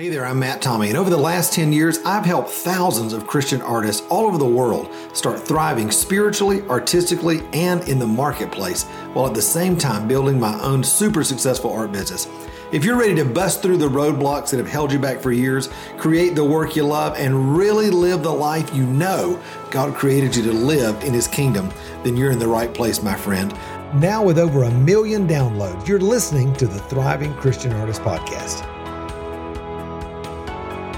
Hey there, I'm Matt Tommey, and over the last 10 years, I've helped thousands of Christian artists all over the world start thriving spiritually, artistically, and in the marketplace, while at the same time building my own super successful art business. If you're ready to bust through the roadblocks that have held you back for years, create the work you love, and really live the life you know God created you to live in His kingdom, then you're in the right place, my friend. Now, with over a million downloads, you're listening to the Thriving Christian Artist Podcast.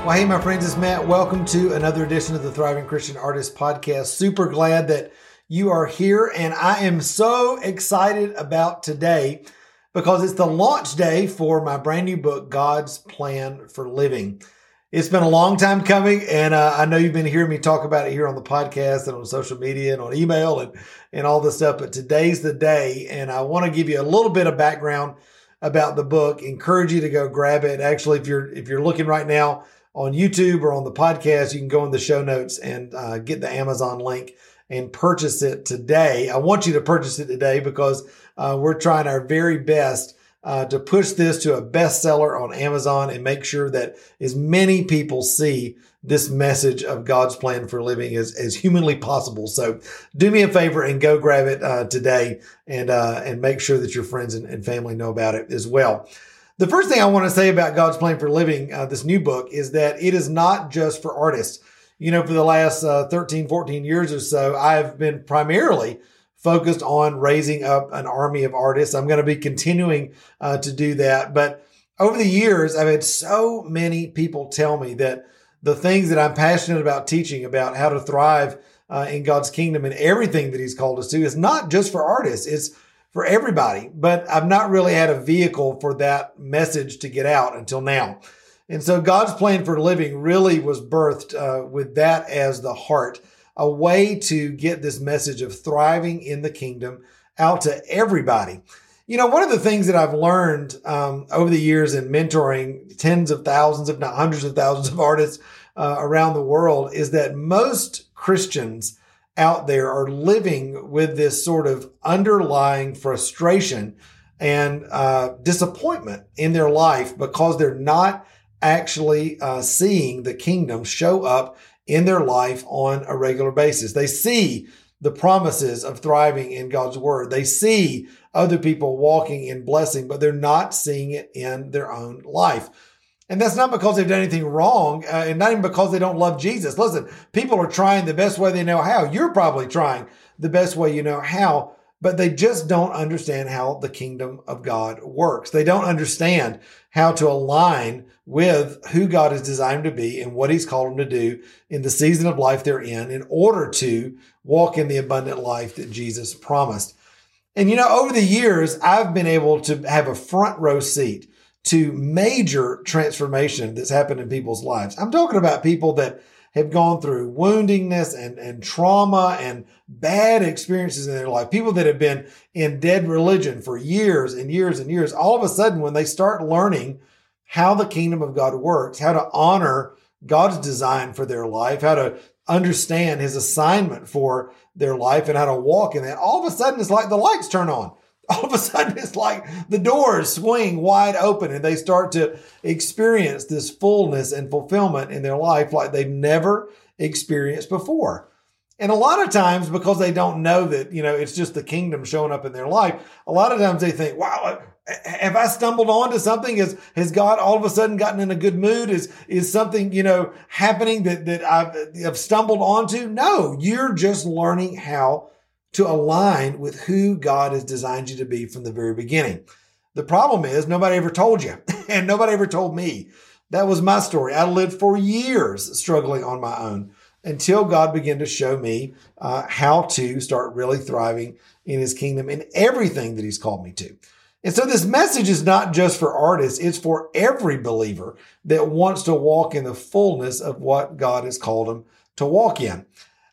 Well, hey, my friends, it's Matt. Welcome to another edition of the Thriving Christian Artist Podcast. Super glad that you are here, and I am so excited about today because it's the launch day for my brand new book, God's Plan for Living. It's been a long time coming, and uh, I know you've been hearing me talk about it here on the podcast and on social media and on email and, and all this stuff. But today's the day, and I want to give you a little bit of background about the book. Encourage you to go grab it. Actually, if you're if you're looking right now on YouTube or on the podcast, you can go in the show notes and uh, get the Amazon link and purchase it today. I want you to purchase it today because uh, we're trying our very best uh, to push this to a bestseller on Amazon and make sure that as many people see this message of God's plan for living as, as humanly possible. So do me a favor and go grab it uh, today and uh, and make sure that your friends and, and family know about it as well. The first thing I want to say about God's Plan for Living, uh, this new book, is that it is not just for artists. You know, for the last uh, 13, 14 years or so, I've been primarily focused on raising up an army of artists. I'm going to be continuing uh, to do that. But over the years, I've had so many people tell me that the things that I'm passionate about teaching about how to thrive uh, in God's kingdom and everything that He's called us to is not just for artists. It's for everybody, but I've not really had a vehicle for that message to get out until now. And so God's plan for living really was birthed uh, with that as the heart, a way to get this message of thriving in the kingdom out to everybody. You know, one of the things that I've learned um, over the years in mentoring tens of thousands, if not hundreds of thousands of artists uh, around the world is that most Christians out there are living with this sort of underlying frustration and uh, disappointment in their life because they're not actually uh, seeing the kingdom show up in their life on a regular basis. They see the promises of thriving in God's word. They see other people walking in blessing, but they're not seeing it in their own life. And that's not because they've done anything wrong, uh, and not even because they don't love Jesus. Listen, people are trying the best way they know how. You're probably trying the best way you know how, but they just don't understand how the kingdom of God works. They don't understand how to align with who God has designed to be and what he's called them to do in the season of life they're in in order to walk in the abundant life that Jesus promised. And you know, over the years, I've been able to have a front row seat to major transformation that's happened in people's lives. I'm talking about people that have gone through woundingness and, and trauma and bad experiences in their life. People that have been in dead religion for years and years and years. All of a sudden, when they start learning how the kingdom of God works, how to honor God's design for their life, how to understand his assignment for their life and how to walk in that, all of a sudden it's like the lights turn on all of a sudden it's like the doors swing wide open and they start to experience this fullness and fulfillment in their life like they've never experienced before. And a lot of times, because they don't know that, you know, it's just the kingdom showing up in their life, a lot of times they think, wow, uh, have I stumbled onto something? Has, has God all of a sudden gotten in a good mood? Is, is something, you know, happening that, that I've, I've stumbled onto? No, you're just learning how to align with who God has designed you to be from the very beginning. The problem is nobody ever told you and nobody ever told me. That was my story. I lived for years struggling on my own until God began to show me uh, how to start really thriving in his kingdom in everything that he's called me to. And so this message is not just for artists, it's for every believer that wants to walk in the fullness of what God has called them to walk in.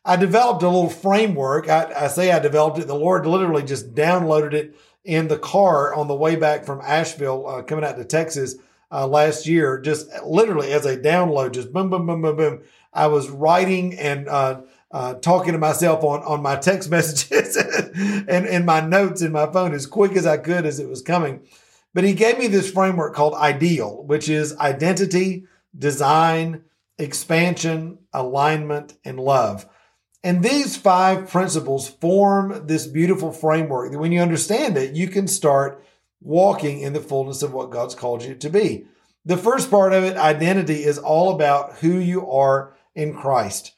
I developed a little framework. I, I, say I developed it. The Lord literally just downloaded it in the car on the way back from Asheville, uh, coming out to Texas uh, last year. Just literally as a download, just boom, boom, boom, boom, boom. I was writing and uh, uh talking to myself on on my text messages and and my notes in my phone as quick as I could as it was coming. But He gave me this framework called IDEAL, which is identity, design, expansion, alignment, and love. And these five principles form this beautiful framework that when you understand it, you can start walking in the fullness of what God's called you to be. The first part of it, identity, is all about who you are in Christ.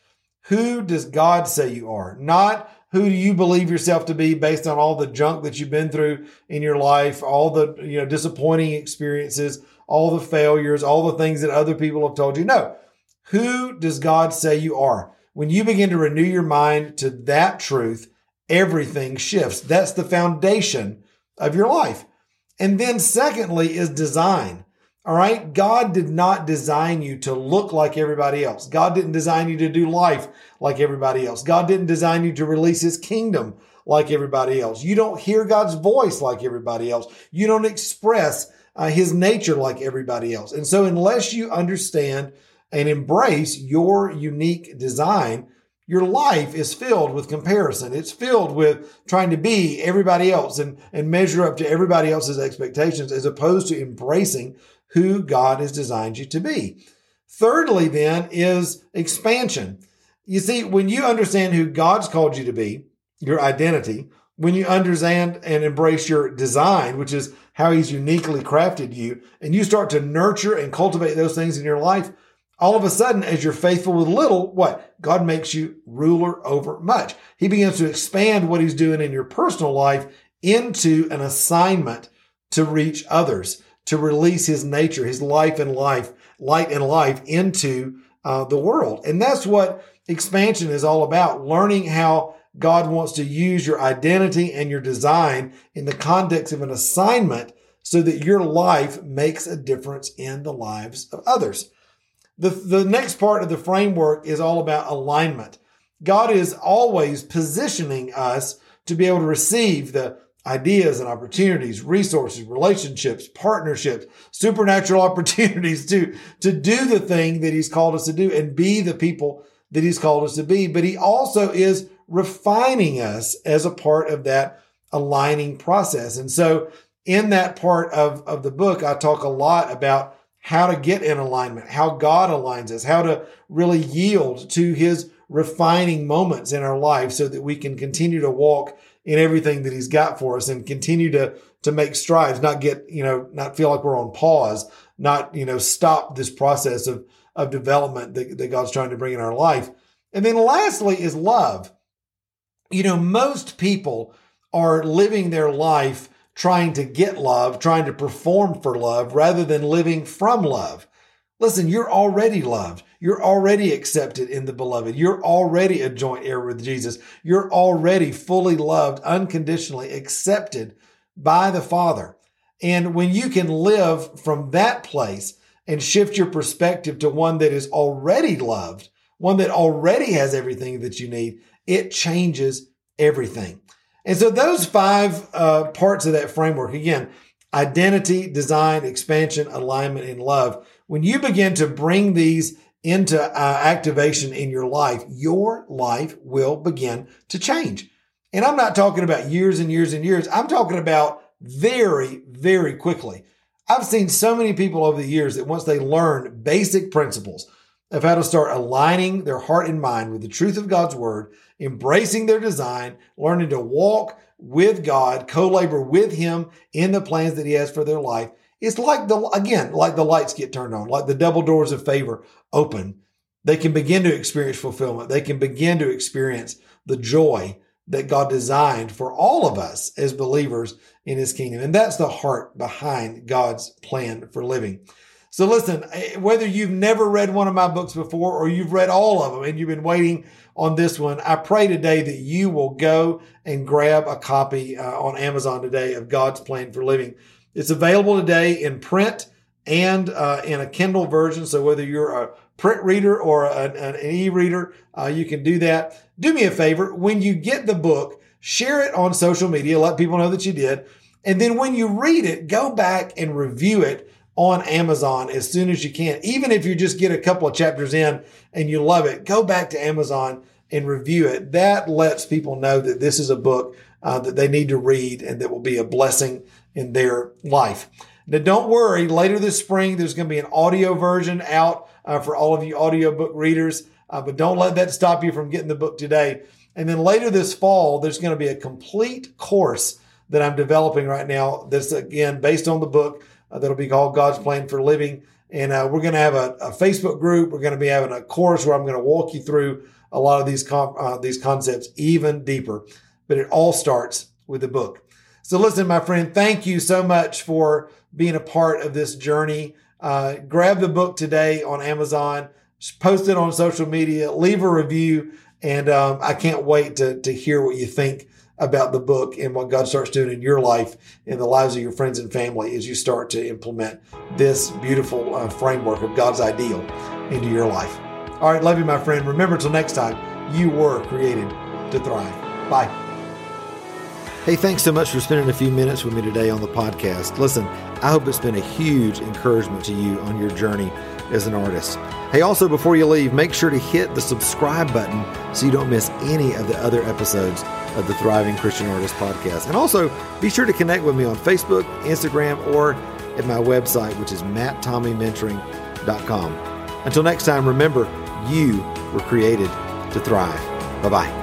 Who does God say you are? Not who do you believe yourself to be based on all the junk that you've been through in your life, all the you know disappointing experiences, all the failures, all the things that other people have told you. No. Who does God say you are? When you begin to renew your mind to that truth, everything shifts. That's the foundation of your life. And then secondly is design. All right. God did not design you to look like everybody else. God didn't design you to do life like everybody else. God didn't design you to release his kingdom like everybody else. You don't hear God's voice like everybody else. You don't express uh, his nature like everybody else. And so unless you understand and embrace your unique design, your life is filled with comparison. It's filled with trying to be everybody else and, and measure up to everybody else's expectations as opposed to embracing who God has designed you to be. Thirdly, then, is expansion. You see, when you understand who God's called you to be, your identity, when you understand and embrace your design, which is how He's uniquely crafted you, and you start to nurture and cultivate those things in your life, all of a sudden, as you're faithful with little, what? God makes you ruler over much. He begins to expand what He's doing in your personal life into an assignment to reach others to release his nature, his life and life, light and life into uh, the world. And that's what expansion is all about. Learning how God wants to use your identity and your design in the context of an assignment so that your life makes a difference in the lives of others. The, the next part of the framework is all about alignment. God is always positioning us to be able to receive the ideas and opportunities, resources, relationships, partnerships, supernatural opportunities to, to do the thing that he's called us to do and be the people that he's called us to be. But he also is refining us as a part of that aligning process. And so in that part of, of the book, I talk a lot about how to get in alignment, how God aligns us, how to really yield to his refining moments in our life so that we can continue to walk in everything that he's got for us and continue to to make strides, not get, you know, not feel like we're on pause, not, you know, stop this process of of development that, that God's trying to bring in our life. And then lastly is love. You know, most people are living their life trying to get love, trying to perform for love rather than living from love. Listen, you're already loved. You're already accepted in the beloved. You're already a joint heir with Jesus. You're already fully loved, unconditionally accepted by the Father. And when you can live from that place and shift your perspective to one that is already loved, one that already has everything that you need, it changes everything. And so those five uh, parts of that framework, again, identity, design, expansion, alignment, and love. When you begin to bring these into uh, activation in your life, your life will begin to change. And I'm not talking about years and years and years. I'm talking about very, very quickly. I've seen so many people over the years that once they learn basic principles of how to start aligning their heart and mind with the truth of God's word, embracing their design, learning to walk with God, co-labor with him in the plans that he has for their life. It's like the, again, like the lights get turned on, like the double doors of favor open. They can begin to experience fulfillment. They can begin to experience the joy that God designed for all of us as believers in his kingdom. And that's the heart behind God's plan for living. So listen, eh, whether you've never read one of my books before or you've read all of them and you've been waiting on this one, I pray today that you will go and grab a copy uh, on Amazon today of God's Plan for Living. It's available today in print and uh, in a Kindle version. So whether you're a print reader or an, an e-reader, uh, you can do that. Do me a favor. When you get the book, share it on social media. Let people know that you did. And then when you read it, go back and review it on Amazon as soon as you can. Even if you just get a couple of chapters in and you love it, go back to Amazon and review it. That lets people know that this is a book uh, that they need to read and that will be a blessing in their life. Now, don't worry, later this spring, there's going to be an audio version out uh, for all of you audiobook readers, uh, but don't let that stop you from getting the book today. And then later this fall, there's going to be a complete course that I'm developing right now. That's again based on the book uh, that'll be called God's Plan for Living. And uh, we're going to have a, a, Facebook group. We're going to be having a course where I'm going to walk you through a lot of these com- uh, these concepts even deeper. But it all starts with the book. So listen, my friend, thank you so much for being a part of this journey. Uh, grab the book today on Amazon, post it on social media, leave a review, and um, I can't wait to, to hear what you think about the book and what God starts doing in your life and the lives of your friends and family as you start to implement this beautiful uh, framework of God's ideal into your life. All right, love you, my friend. Remember, until next time, you were created to thrive. Bye. Hey, thanks so much for spending a few minutes with me today on the podcast. Listen, I hope it's been a huge encouragement to you on your journey as an artist. Hey, also, before you leave, make sure to hit the subscribe button so you don't miss any of the other episodes of the Thriving Christian Artist podcast. And also, be sure to connect with me on Facebook, Instagram, or at my website, which is matttommeymentoring.com. Until next time, remember, you were created to thrive. Bye bye.